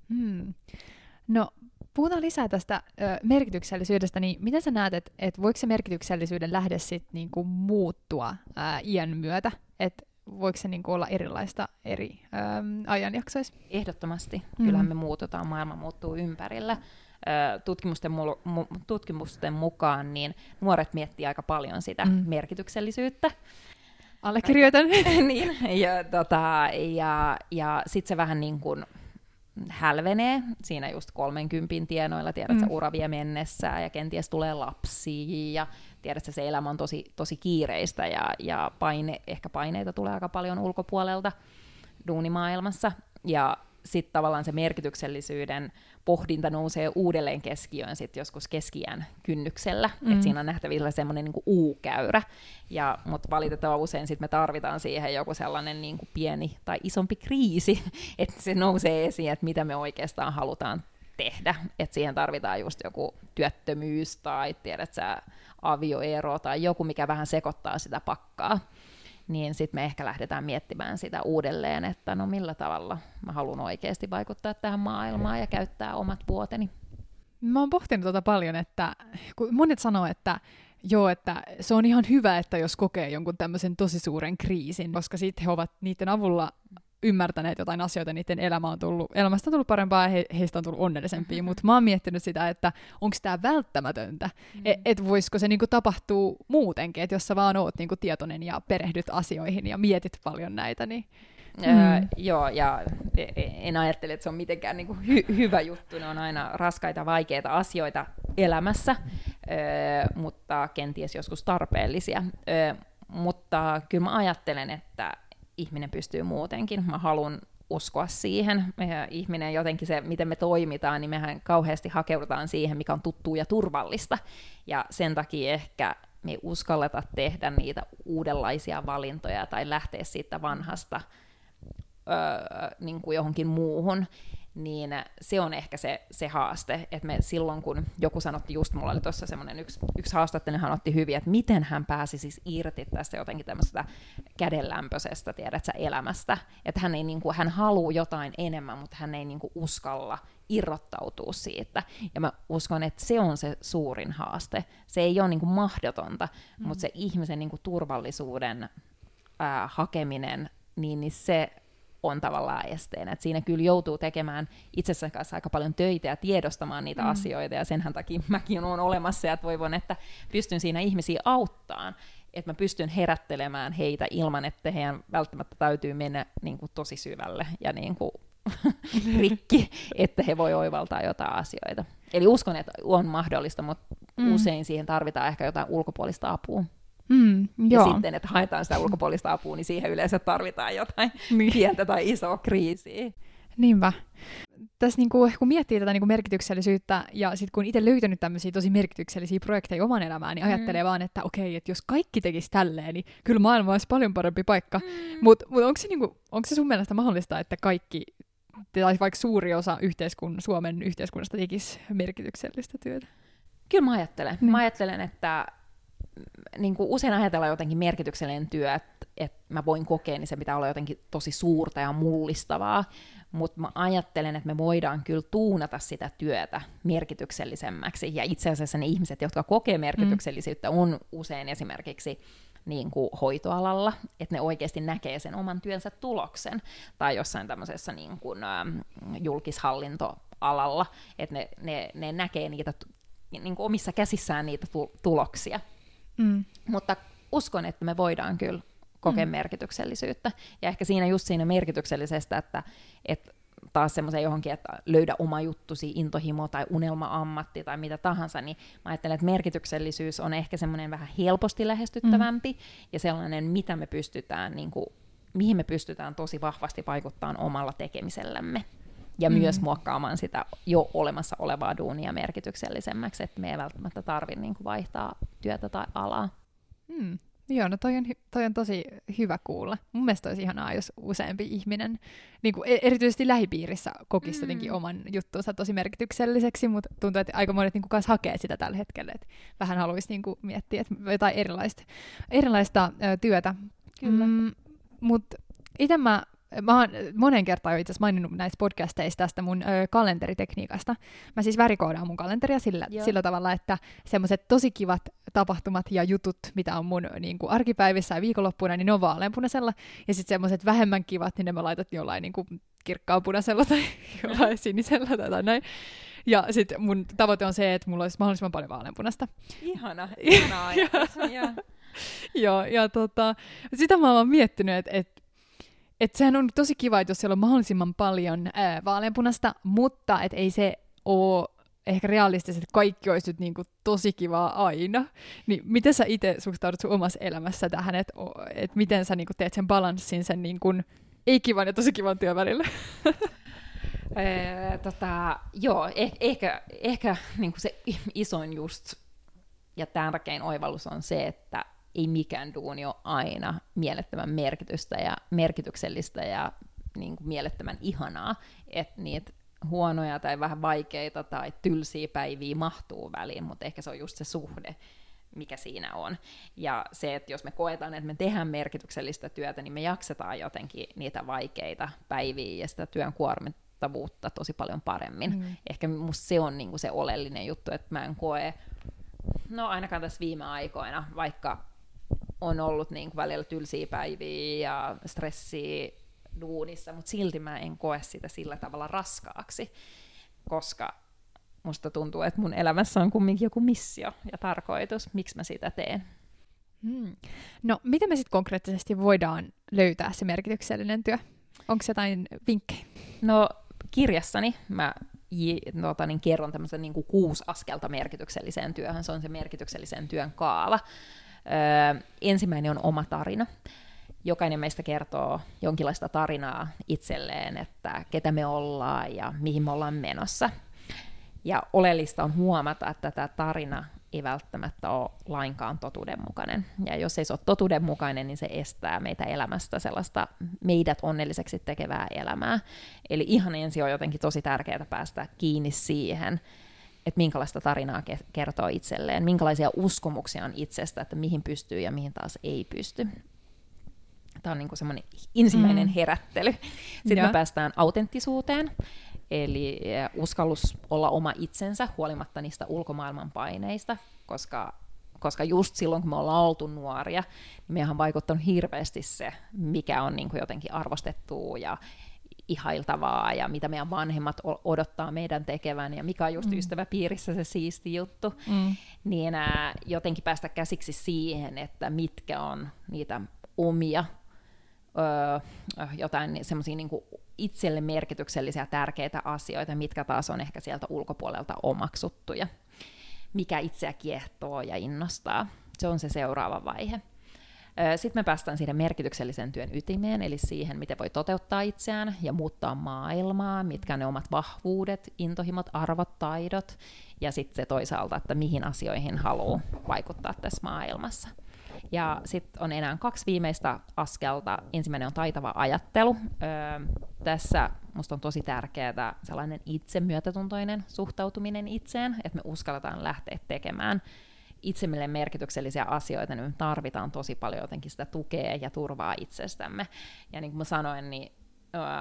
Hmm. No, puhutaan lisää tästä ö, merkityksellisyydestä, niin miten sä näet, että et voiko se merkityksellisyyden lähde sit niinku muuttua ää, iän myötä? Että voiko se niinku olla erilaista eri äm, ajanjaksoissa? Ehdottomasti. Mm. Mm. Kyllähän me muututaan, maailma muuttuu ympärillä. Ö, Tutkimusten, mu- mu- tutkimusten mukaan niin nuoret miettii aika paljon sitä mm. merkityksellisyyttä. Allekirjoitan. *laughs* niin, ja, tota, ja, ja sitten se vähän niin kuin hälvenee siinä just 30 tienoilla, tiedät mm. Mm. ura vie mennessä ja kenties tulee lapsia ja tiedät sä, se elämä on tosi, tosi kiireistä ja, ja paine, ehkä paineita tulee aika paljon ulkopuolelta duunimaailmassa ja sitten tavallaan se merkityksellisyyden pohdinta nousee uudelleen keskiöön sit joskus keskiään kynnyksellä, mm. Että siinä on nähtävillä semmoinen niin U-käyrä, ja, mutta valitettavan usein sit me tarvitaan siihen joku sellainen niin kuin pieni tai isompi kriisi, *laughs* että se nousee esiin, että mitä me oikeastaan halutaan tehdä, että siihen tarvitaan just joku työttömyys tai tiedät sä, avioero tai joku, mikä vähän sekoittaa sitä pakkaa, niin sitten me ehkä lähdetään miettimään sitä uudelleen, että no millä tavalla mä haluan oikeasti vaikuttaa tähän maailmaan ja käyttää omat vuoteni. Mä oon pohtinut tota paljon, että kun monet sanoo, että joo, että se on ihan hyvä, että jos kokee jonkun tämmöisen tosi suuren kriisin, koska sitten he ovat niiden avulla ymmärtäneet jotain asioita, niiden elämä on tullut, elämästä on tullut parempaa ja he, heistä on tullut onnellisempia, mutta mä oon miettinyt sitä, että onko tämä välttämätöntä, mm. että et voisiko se niinku tapahtuu muutenkin, että jos sä vaan oot niinku tietoinen ja perehdyt asioihin ja mietit paljon näitä, niin Mm. Öö, joo, ja e- en ajattele, että se on mitenkään niin kuin hy- hyvä juttu. Ne on aina raskaita, vaikeita asioita elämässä, öö, mutta kenties joskus tarpeellisia. Öö, mutta kyllä mä ajattelen, että ihminen pystyy muutenkin. Mä haluan uskoa siihen. Ja ihminen jotenkin se, miten me toimitaan, niin mehän kauheasti hakeudutaan siihen, mikä on tuttua ja turvallista. Ja sen takia ehkä me uskalleta tehdä niitä uudenlaisia valintoja tai lähteä siitä vanhasta öö, niin kuin johonkin muuhun, niin se on ehkä se, se haaste, että me silloin, kun joku sanotti, just mulla oli tuossa semmoinen yksi, yksi haastattelu, hän otti hyvin, että miten hän pääsi siis irti tästä jotenkin tämmöisestä kädenlämpöisestä, tiedätkö, elämästä, että hän, ei, niin kuin, hän haluaa jotain enemmän, mutta hän ei niin kuin, uskalla irrottautua siitä, ja mä uskon, että se on se suurin haaste, se ei ole niin kuin, mahdotonta, mm. mutta se ihmisen niin kuin, turvallisuuden ää, hakeminen, niin, niin se on tavallaan esteenä. Et siinä kyllä joutuu tekemään itsensä kanssa aika paljon töitä ja tiedostamaan niitä mm. asioita, ja senhän takia mäkin olen olemassa, ja toivon, että pystyn siinä ihmisiä auttaan, että mä pystyn herättelemään heitä ilman, että heidän välttämättä täytyy mennä niin kuin, tosi syvälle ja niin kuin, *laughs* rikki, että he voi oivaltaa jotain asioita. Eli uskon, että on mahdollista, mutta mm. usein siihen tarvitaan ehkä jotain ulkopuolista apua. Mm, ja joo. sitten, että haetaan sitä ulkopuolista apua, niin siihen yleensä tarvitaan jotain *laughs* Niin. pientä tai isoa kriisiä. Niinpä. Tässä niinku, kun miettii tätä niinku merkityksellisyyttä ja sitten kun itse löytänyt tämmöisiä tosi merkityksellisiä projekteja oman elämään, niin ajattelee mm. vaan, että okei, että jos kaikki tekisi tälleen, niin kyllä maailma olisi paljon parempi paikka. Mm. Mutta mut onko se, niinku, onko se sun mielestä mahdollista, että kaikki tai vaikka suuri osa yhteiskun, Suomen yhteiskunnasta tekisi merkityksellistä työtä? Kyllä mä ajattelen. Niin. Mä ajattelen, että niin kuin usein ajatellaan jotenkin merkityksellinen työ, että, että mä voin kokea, niin se pitää olla jotenkin tosi suurta ja mullistavaa, mutta mä ajattelen, että me voidaan kyllä tuunata sitä työtä merkityksellisemmäksi, ja itse asiassa ne ihmiset, jotka kokee merkityksellisyyttä, on usein esimerkiksi niin kuin hoitoalalla, että ne oikeasti näkee sen oman työnsä tuloksen, tai jossain tämmöisessä niin kuin, julkishallintoalalla, että ne, ne, ne näkee niitä niin kuin omissa käsissään niitä tu- tuloksia. Mm. Mutta uskon, että me voidaan kyllä kokea mm. merkityksellisyyttä. Ja ehkä siinä just siinä merkityksellisestä, että, että taas semmoisen johonkin, että löydä oma juttusi, intohimo tai unelma-ammatti tai mitä tahansa, niin mä ajattelen, että merkityksellisyys on ehkä semmoinen vähän helposti lähestyttävämpi mm. ja sellainen, mitä me pystytään, niin kuin, mihin me pystytään tosi vahvasti vaikuttamaan omalla tekemisellämme. Ja mm. myös muokkaamaan sitä jo olemassa olevaa duunia merkityksellisemmäksi, että me ei välttämättä tarvitse niin kuin vaihtaa työtä tai alaa. Mm. Joo, no toi on, toi on tosi hyvä kuulla. Mun mielestä olisi ihanaa, jos useampi ihminen, niin kuin e- erityisesti lähipiirissä, kokisi Mm. jotenkin oman juttunsa tosi merkitykselliseksi, mutta tuntuu, että aika monet niin kuin kanssa hakee sitä tällä hetkellä, että vähän haluaisi niin kuin miettiä että jotain erilaista, erilaista ö, työtä. Kyllä. Mm, mutta itse mä, mä oon monen kertaan jo itse asiassa maininnut näissä podcasteissa tästä mun ö, kalenteritekniikasta. Mä siis värikoodaan mun kalenteria sillä, Joo. sillä tavalla, että semmoiset tosi kivat tapahtumat ja jutut, mitä on mun niin kuin arkipäivissä ja viikonloppuna, niin ne on vaaleanpunaisella. Ja sitten semmoiset vähemmän kivat, niin ne mä laitan jollain niin kuin kirkkaanpunaisella tai *laughs* jollain sinisellä tai näin. Ja sitten mun tavoite on se, että mulla olisi mahdollisimman paljon vaaleanpunasta. Ihana, ihana ajatus. *laughs* Joo. Ja tota, sitä mä oon miettinyt, että et, et sehän on tosi kiva, että jos siellä on mahdollisimman paljon ää, vaaleanpunasta, mutta et ei se ole ehkä realistisesti, että kaikki olisi nyt niinku tosi kivaa aina. Niin miten sä itse suhtaudut sun omassa elämässä tähän, että et miten sä niinku teet sen balanssin sen niinku ei-kivan ja tosi kivan työn välillä? *laughs* Tota, joo, eh, ehkä, ehkä niin se isoin just ja tärkein oivallus on se, että ei mikään duuni ole aina mielettömän merkitystä ja merkityksellistä ja niin kuin mielettömän ihanaa, että niitä huonoja tai vähän vaikeita tai tylsiä päiviä mahtuu väliin, mutta ehkä se on just se suhde, mikä siinä on. Ja se, että jos me koetaan, että me tehdään merkityksellistä työtä, niin me jaksetaan jotenkin niitä vaikeita päiviä ja sitä työn kuormittavuutta tosi paljon paremmin. Mm. Ehkä musta se on niinku se oleellinen juttu, että mä en koe, no ainakaan tässä viime aikoina, vaikka on ollut niinku välillä tylsiä päiviä ja stressiä duunissa, mutta silti mä en koe sitä sillä tavalla raskaaksi, koska musta tuntuu, että mun elämässä on kumminkin joku missio ja tarkoitus, miksi mä sitä teen. Hmm. No, miten me sitten konkreettisesti voidaan löytää se merkityksellinen työ? Onko jotain vinkkejä? No kirjassani mä tota, niin kerron tämmöisen niin kuin kuusi askelta merkitykselliseen työhön. Se on se merkityksellisen työn kaava. Öö, ensimmäinen on oma tarina. Jokainen meistä kertoo jonkinlaista tarinaa itselleen, että ketä me ollaan ja mihin me ollaan menossa. Ja oleellista on huomata, että tämä tarina ei välttämättä ole lainkaan totuudenmukainen. Ja jos ei se ole totuudenmukainen, niin se estää meitä elämästä sellaista meidät onnelliseksi tekevää elämää. Eli ihan ensin on jotenkin tosi tärkeää päästä kiinni siihen, että minkälaista tarinaa kertoo itselleen, minkälaisia uskomuksia on itsestä, että mihin pystyy ja mihin taas ei pysty. Tämä on niin semmoinen ensimmäinen mm. herättely. Sitten ja. me päästään autenttisuuteen, eli eh, uskallus olla oma itsensä huolimatta niistä ulkomaailman paineista, koska koska just silloin, kun me ollaan oltu nuoria, niin meihän on vaikuttanut hirveästi se, mikä on niin kuin jotenkin arvostettua ja ihailtavaa ja mitä meidän vanhemmat odottaa meidän tekevän ja mikä on just mm. ystäväpiirissä se siisti juttu, mm. niin ää, jotenkin päästä käsiksi siihen, että mitkä on niitä omia öö, jotain semmoisia niin itselle merkityksellisiä tärkeitä asioita, mitkä taas on ehkä sieltä ulkopuolelta omaksuttuja, mikä itseä kiehtoo ja innostaa. Se on se seuraava vaihe. Sitten me päästään siihen merkityksellisen työn ytimeen, eli siihen, miten voi toteuttaa itseään ja muuttaa maailmaa, mitkä ne omat vahvuudet, intohimot, arvot, taidot, ja sitten se toisaalta, että mihin asioihin haluaa vaikuttaa tässä maailmassa. Ja sitten on enää kaksi viimeistä askelta. Ensimmäinen on taitava ajattelu. Öö, tässä musta on tosi tärkeää sellainen itsemyötätuntoinen suhtautuminen itseen, että me uskalletaan lähteä tekemään itsemmille merkityksellisiä asioita, niin me tarvitaan tosi paljon jotenkin sitä tukea ja turvaa itsestämme. Ja niin kuin mä sanoin, niin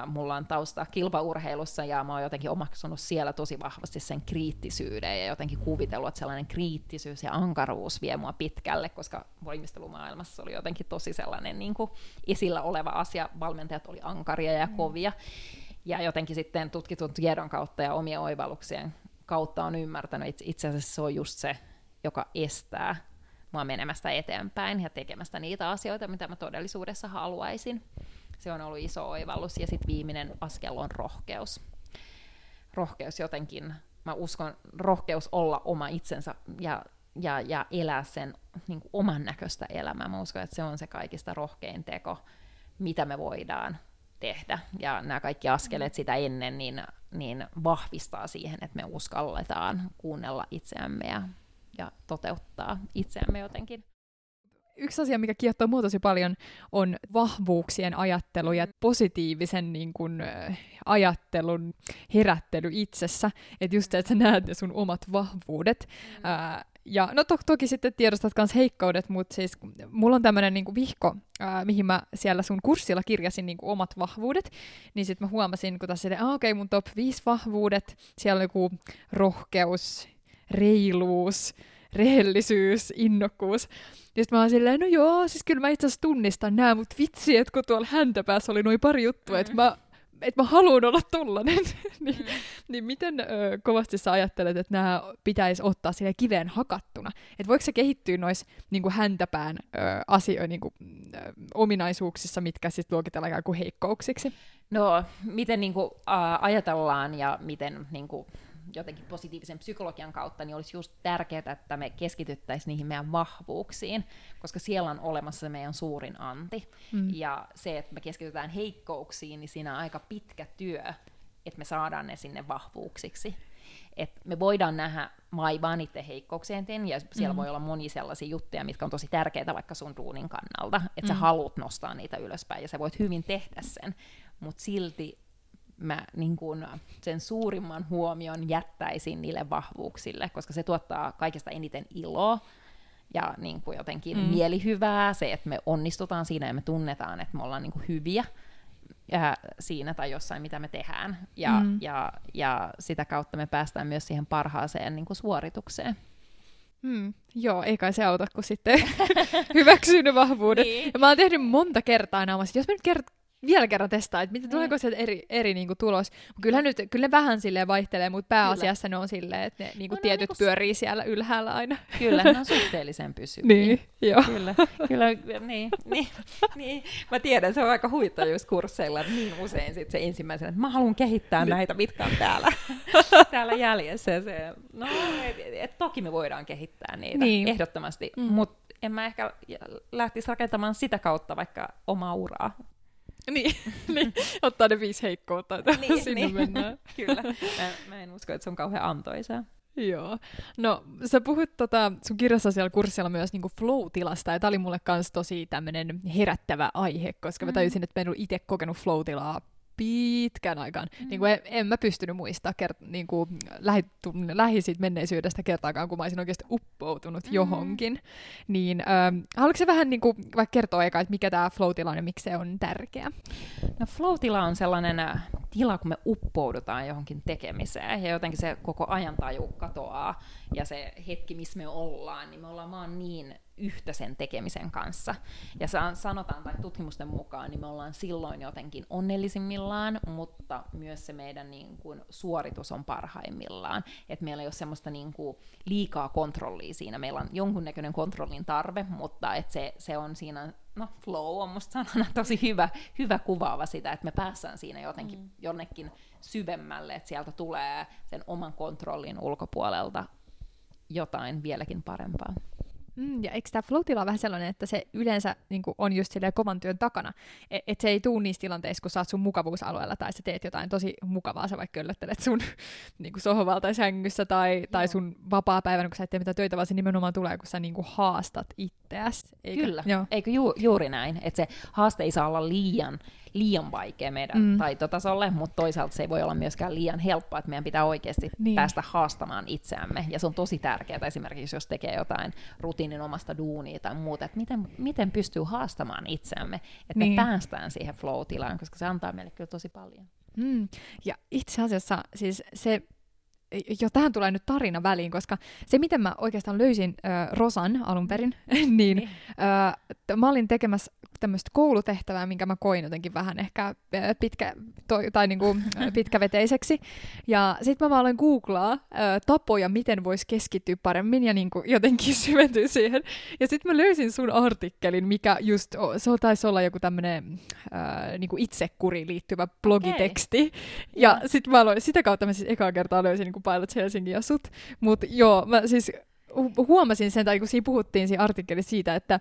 mulla on tausta kilpaurheilussa ja mä oon jotenkin omaksunut siellä tosi vahvasti sen kriittisyyden ja jotenkin kuvitellut, että sellainen kriittisyys ja ankaruus vie mua pitkälle, koska voimistelumaailmassa oli jotenkin tosi sellainen niin kuin esillä oleva asia. Valmentajat oli ankaria ja mm. kovia. Ja jotenkin sitten tutkitun tiedon kautta ja omien oivalluksien kautta on ymmärtänyt, että itse asiassa se on just se, joka estää mua menemästä eteenpäin ja tekemästä niitä asioita, mitä mä todellisuudessa haluaisin. Se on ollut iso oivallus. Ja sitten viimeinen askel on rohkeus. Rohkeus jotenkin, mä uskon, rohkeus olla oma itsensä ja, ja, ja elää sen niin kuin oman näköistä elämää. Mä uskon, että se on se kaikista rohkein teko, mitä me voidaan tehdä. Ja nämä kaikki askeleet sitä ennen niin, niin vahvistaa siihen, että me uskalletaan kuunnella itseämme ja, ja toteuttaa itseämme jotenkin yksi asia, mikä kiehtoo mua tosi paljon, on vahvuuksien ajattelu ja positiivisen niin kun, ajattelun herättely itsessä. Että just että sä näet ne sun omat vahvuudet. Mm. Ää, ja no to- toki sitten tiedostat myös heikkoudet, mutta siis mulla on tämmöinen niinku vihko, ää, mihin mä siellä sun kurssilla kirjasin niinku omat vahvuudet, niin sitten mä huomasin, kun tässä okei, okay, mun top 5 vahvuudet, siellä on joku rohkeus, reiluus, rehellisyys, innokkuus. Ja sitten mä oon silleen, no joo, siis kyllä mä itse asiassa tunnistan nämä, mutta vitsi, että kun tuolla häntäpäässä oli noin pari juttua, mm. että mä että mä haluan olla tollanen, *laughs* niin, mm. niin miten ö, kovasti sä ajattelet, että nämä pitäisi ottaa sille kiveen hakattuna? Että voiko se kehittyä noissa niin häntäpään ö, asio, niin kuin, ö, ominaisuuksissa, mitkä sitten luokitellaan ikään kuin heikkouksiksi? No, miten niin kuin, ä, ajatellaan ja miten niin kuin, jotenkin positiivisen psykologian kautta, niin olisi just tärkeää, että me keskityttäisiin niihin meidän vahvuuksiin, koska siellä on olemassa se meidän suurin anti. Mm. Ja se, että me keskitytään heikkouksiin, niin siinä on aika pitkä työ, että me saadaan ne sinne vahvuuksiksi. Et me voidaan nähdä vaivaa niiden heikkouksien ja siellä mm. voi olla moni sellaisia juttuja, mitkä on tosi tärkeitä vaikka sun duunin kannalta, että mm. sä haluat nostaa niitä ylöspäin, ja sä voit hyvin tehdä sen, mutta silti mä niin kun sen suurimman huomion jättäisin niille vahvuuksille, koska se tuottaa kaikesta eniten iloa ja niin kuin jotenkin mm. mielihyvää, se, että me onnistutaan siinä ja me tunnetaan, että me ollaan niin kuin hyviä ja siinä tai jossain, mitä me tehdään. Ja, mm. ja, ja sitä kautta me päästään myös siihen parhaaseen niin kuin suoritukseen. Hmm, joo, ei kai se auta, kun sitten *laughs* hyväksyy ne vahvuudet. Niin. Ja mä oon tehnyt monta kertaa nämä, jos mä nyt kert- vielä kerran testaa, että mitä, tuleeko sieltä eri, eri niinku tulos. Kyllä, nyt, kyllä vähän silleen vaihtelee, mutta pääasiassa kyllä. ne on silleen, että ne niinku no, tietyt niinku... pyörii siellä ylhäällä aina. Kyllä, ne on *laughs* suhteellisen pysyviä. niin, joo. Kyllä, kyllä niin, niin, niin. Mä tiedän, se on aika huittaa just kursseilla, niin usein sit se ensimmäisenä, että mä haluan kehittää niin. näitä, mitkä on täällä, *laughs* täällä jäljessä. Ja se, no, et, et, toki me voidaan kehittää niitä, niin. ehdottomasti, mm. mutta en mä ehkä lähtisi rakentamaan sitä kautta vaikka omaa uraa. Niin, *laughs* niin, ottaa ne viisi heikkoutta, että niin, *laughs* sinne niin. mennään. *laughs* Kyllä, mä, mä en usko, että se on kauhean antoisaa. Joo. No, sä puhut tota, sun kirjassa siellä kurssilla myös niinku flow-tilasta, ja tää oli mulle kans tosi tämmönen herättävä aihe, koska mm. mä tajusin, että mä en ollut itse kokenut flow-tilaa pitkän aikaan. Mm. Niin kuin en, en mä pystynyt muistaa kert- niin kuin lähi, lähi siitä menneisyydestä kertaakaan, kun mä olisin oikeasti uppoutunut mm. johonkin. Niin ähm, haluatko se vähän niin kuin, vaikka kertoa eka, että mikä tämä flow on ja miksi se on tärkeä? No flow on sellainen äh, tila, kun me uppoudutaan johonkin tekemiseen ja jotenkin se koko ajantaju katoaa ja se hetki, missä me ollaan, niin me ollaan vaan niin yhtä sen tekemisen kanssa. Ja sanotaan, tai tutkimusten mukaan, niin me ollaan silloin jotenkin onnellisimmillaan, mutta myös se meidän niin kuin, suoritus on parhaimmillaan. Että meillä ei ole semmoista niin kuin, liikaa kontrollia siinä. Meillä on jonkunnäköinen kontrollin tarve, mutta että se, se on siinä, no flow on musta sanana tosi hyvä, hyvä kuvaava sitä, että me päässään siinä jotenkin mm. jonnekin syvemmälle, että sieltä tulee sen oman kontrollin ulkopuolelta jotain vieläkin parempaa. Mm, ja eikö tämä flow on vähän sellainen, että se yleensä niin on just kovan työn takana, että et se ei tuu niissä tilanteissa, kun sä oot sun mukavuusalueella tai sä teet jotain tosi mukavaa, sä vaikka köllöttelet sun *laughs* niin sohvalla tai sängyssä tai, tai sun vapaa-päivänä, kun sä et tee mitään töitä, vaan se nimenomaan tulee, kun sä niin haastat itseäsi. Kyllä, Joo. eikö ju- juuri näin, että se haaste ei saa olla liian liian vaikea meidän mm. taitotasolle, mutta toisaalta se ei voi olla myöskään liian helppoa, että meidän pitää oikeasti niin. päästä haastamaan itseämme. Ja se on tosi tärkeää esimerkiksi, jos tekee jotain rutiinin omasta duunia tai muuta, että miten, miten pystyy haastamaan itseämme, että niin. me päästään siihen flow-tilaan, koska se antaa meille kyllä tosi paljon. Mm. Ja itse asiassa siis se jo tähän tulee nyt tarina väliin, koska se, miten mä oikeastaan löysin äh, Rosan alun perin, *laughs* niin äh, mä olin tekemässä tämmöistä koulutehtävää, minkä mä koin jotenkin vähän ehkä pitkä, toi, tai niinku, pitkäveteiseksi. Ja sitten mä vaan aloin googlaa äh, tapoja, miten voisi keskittyä paremmin ja niinku jotenkin *laughs* syventyä siihen. Ja sitten mä löysin sun artikkelin, mikä just, se taisi olla joku tämmöinen äh, niinku itsekuriin liittyvä blogiteksti. Okay. Ja sitten mä aloin, sitä kautta mä siis ekaa kertaa löysin niinku Pilot Helsingin ja sut. Mutta joo, mä siis huomasin sen, tai kun siinä puhuttiin siinä artikkelissa siitä, että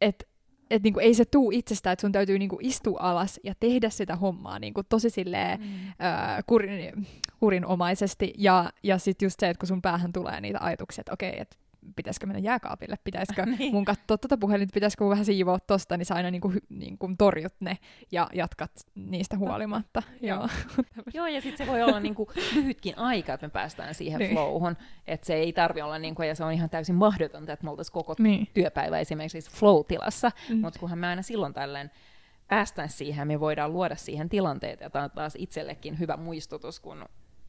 et, et niinku ei se tuu itsestään, että sun täytyy niinku istua alas ja tehdä sitä hommaa niinku tosi silleen mm. äh, kurin, kurinomaisesti. Ja, ja sitten just se, että kun sun päähän tulee niitä ajatuksia, että okei, okay, että pitäisikö mennä jääkaapille, pitäisikö *laughs* niin. mun katsoa tuota puhelinta, pitäisikö vähän siivoa tosta, niin sä aina niinku, niinku torjut ne ja jatkat niistä huolimatta. No, *laughs* joo. joo, *laughs* ja sitten se voi olla niinku lyhytkin aika, että me päästään siihen niin. flowhun, että se ei tarvi olla, niinku, ja se on ihan täysin mahdotonta, että me oltaisiin koko niin. työpäivä esimerkiksi flow-tilassa, mm. mutta kunhan me aina silloin tällöin päästään siihen, me voidaan luoda siihen tilanteet, ja tämä on taas itsellekin hyvä muistutus, kun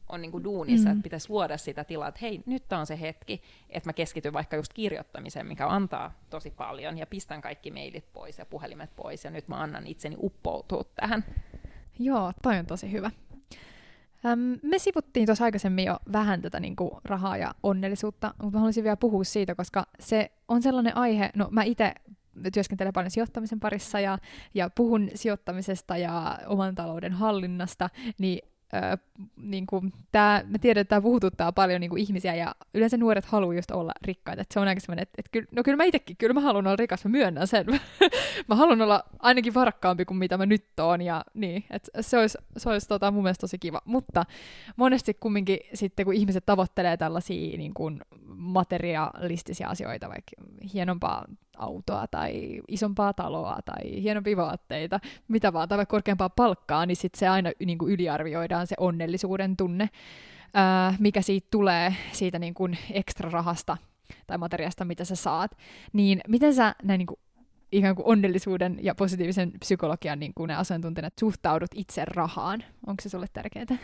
on niin kuin duunissa, mm. että pitäisi luoda sitä tilaa, että hei, nyt on se hetki, että mä keskityn vaikka just kirjoittamiseen, mikä antaa tosi paljon, ja pistän kaikki mailit pois ja puhelimet pois, ja nyt mä annan itseni uppoutua tähän. Joo, toi on tosi hyvä. Öm, me sivuttiin tuossa aikaisemmin jo vähän tätä niin kuin, rahaa ja onnellisuutta, mutta mä haluaisin vielä puhua siitä, koska se on sellainen aihe, no mä itse työskentelen paljon sijoittamisen parissa ja, ja puhun sijoittamisesta ja oman talouden hallinnasta, niin Niin kuin, tää, mä tiedän, että tämä puhututtaa paljon niin kuin ihmisiä ja yleensä nuoret haluaa just olla rikkaita. Et se on aika semmoinen, että, että kyllä, no kyllä mä itsekin, kyllä mä haluan olla rikas, mä myönnän sen. *laughs* mä haluan olla ainakin varakkaampi kuin mitä mä nyt oon ja niin, että se olisi, se olisi tota, mun mielestä tosi kiva. Mutta monesti kumminkin sitten, kun ihmiset tavoittelee tällaisia niin kuin materialistisia asioita, vaikka hienompaa autoa tai isompaa taloa tai hienompia vaatteita, mitä vaan, tai korkeampaa palkkaa, niin sitten se aina niin kuin yliarvioidaan se onnellisuuden tunne, ää, mikä siitä tulee siitä niin kuin ekstra rahasta tai materiasta, mitä sä saat. Niin miten sä näin niin kuin ikään kuin onnellisuuden ja positiivisen psykologian niin kuin ne asiantuntijat suhtaudut itse rahaan? Onko se sulle tärkeää?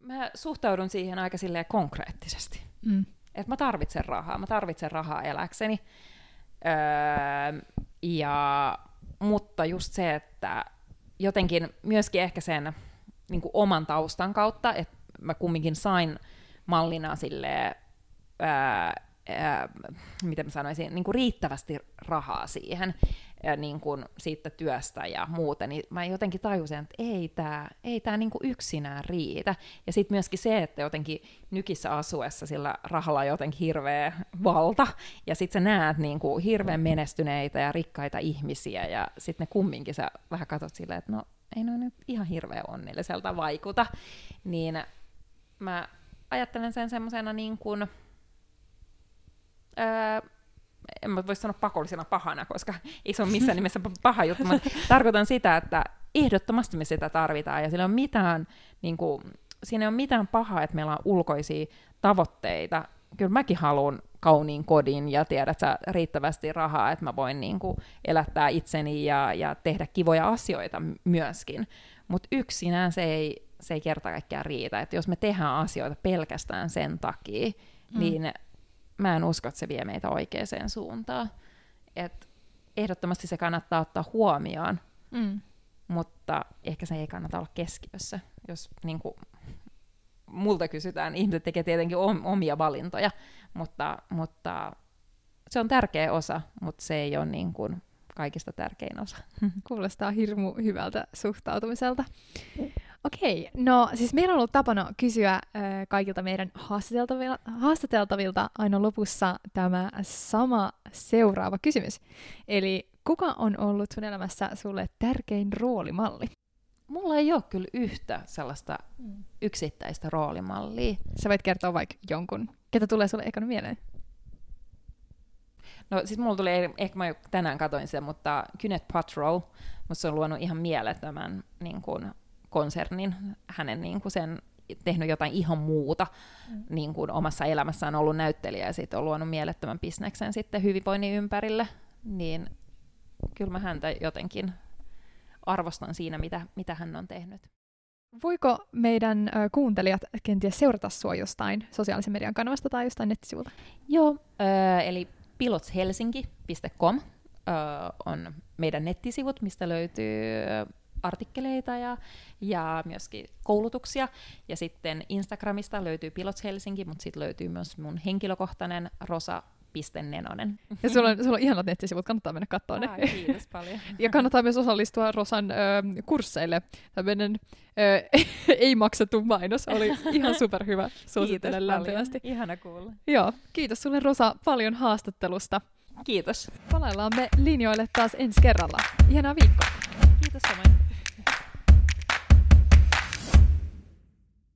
Mä suhtaudun siihen aika konkreettisesti. Mm. Että mä tarvitsen rahaa. Mä tarvitsen rahaa eläkseni. Öö, ja, mutta just se, että jotenkin myöskin ehkä sen niin kuin oman taustan kautta, että mä kumminkin sain mallina sille ää, miten mä sanoisin, niin kuin riittävästi rahaa siihen niin kuin siitä työstä ja muuten, niin mä jotenkin tajusin, että ei tämä ei tää niin kuin yksinään riitä. Ja sitten myöskin se, että jotenkin nykissä asuessa sillä rahalla on jotenkin hirveä valta, ja sitten sä näet niin kuin hirveän menestyneitä ja rikkaita ihmisiä, ja sitten ne kumminkin sä vähän katsot silleen, että no ei noin nyt ihan hirveän onnelliselta vaikuta, niin mä ajattelen sen semmoisena niin kuin, öö, en mä voi sanoa pakollisena pahana, koska ei se ole missään nimessä *laughs* paha juttu, mutta tarkoitan sitä, että ehdottomasti me sitä tarvitaan, ja sillä on mitään, niin kuin, siinä ei ole mitään pahaa, että meillä on ulkoisia tavoitteita. Kyllä mäkin haluan kauniin kodin ja tiedät sä riittävästi rahaa, että mä voin niin kuin, elättää itseni ja, ja tehdä kivoja asioita myöskin. Mutta yksinään se ei, se ei kerta kaikkiaan riitä. Että jos me tehdään asioita pelkästään sen takia, mm. niin mä en usko, että se vie meitä oikeaan suuntaan. Et ehdottomasti se kannattaa ottaa huomioon, mm. mutta ehkä se ei kannata olla keskiössä. Jos niin kuin, multa kysytään, ihmiset tekee tietenkin omia valintoja, mutta, mutta se on tärkeä osa, mutta se ei ole niin kuin kaikista tärkein osa. Kuulostaa hirmu hyvältä suhtautumiselta. Okei, no siis meillä on ollut tapana kysyä äh, kaikilta meidän haastateltavilta, haastateltavilta aina lopussa tämä sama seuraava kysymys. Eli kuka on ollut sun elämässä sulle tärkein roolimalli? Mulla ei ole kyllä yhtä sellaista mm. yksittäistä roolimallia. Sä voit kertoa vaikka jonkun. Ketä tulee sulle ekana mieleen? No siis mulla tuli, ehkä mä tänään katoin sen, mutta Kynet Patrol, mutta se on luonut ihan mielettömän niin kuin, konsernin, hänen niin kuin sen tehnyt jotain ihan muuta mm. niin kuin omassa elämässään ollut näyttelijä ja sitten on luonut mielettömän bisneksen sitten hyvinvoinnin ympärille, niin kyllä mä häntä jotenkin arvostan siinä, mitä, mitä hän on tehnyt. Voiko meidän ö, kuuntelijat kenties seurata sua jostain sosiaalisen median kanavasta tai jostain nettisivulta? Joo, ö, eli pilotshelsinki.com on meidän nettisivut, mistä löytyy artikkeleita ja, ja myöskin koulutuksia. Ja sitten Instagramista löytyy Pilots Helsinki, mutta sitten löytyy myös mun henkilökohtainen Rosa Nenonen. Ja sulla on, sulla on ihanat nettisivut, kannattaa mennä katsoa ne. Ai, kiitos paljon. *laughs* ja kannattaa myös osallistua Rosan ö, kursseille. Tämmöinen ö, *laughs* ei maksettu mainos oli ihan *laughs* superhyvä. Suosittelen lämpimästi. Ihana kuulla. Joo, kiitos sulle Rosa paljon haastattelusta. Kiitos. Palaillaan me linjoille taas ensi kerralla. Ihanaa viikkoa. Kiitos samoin.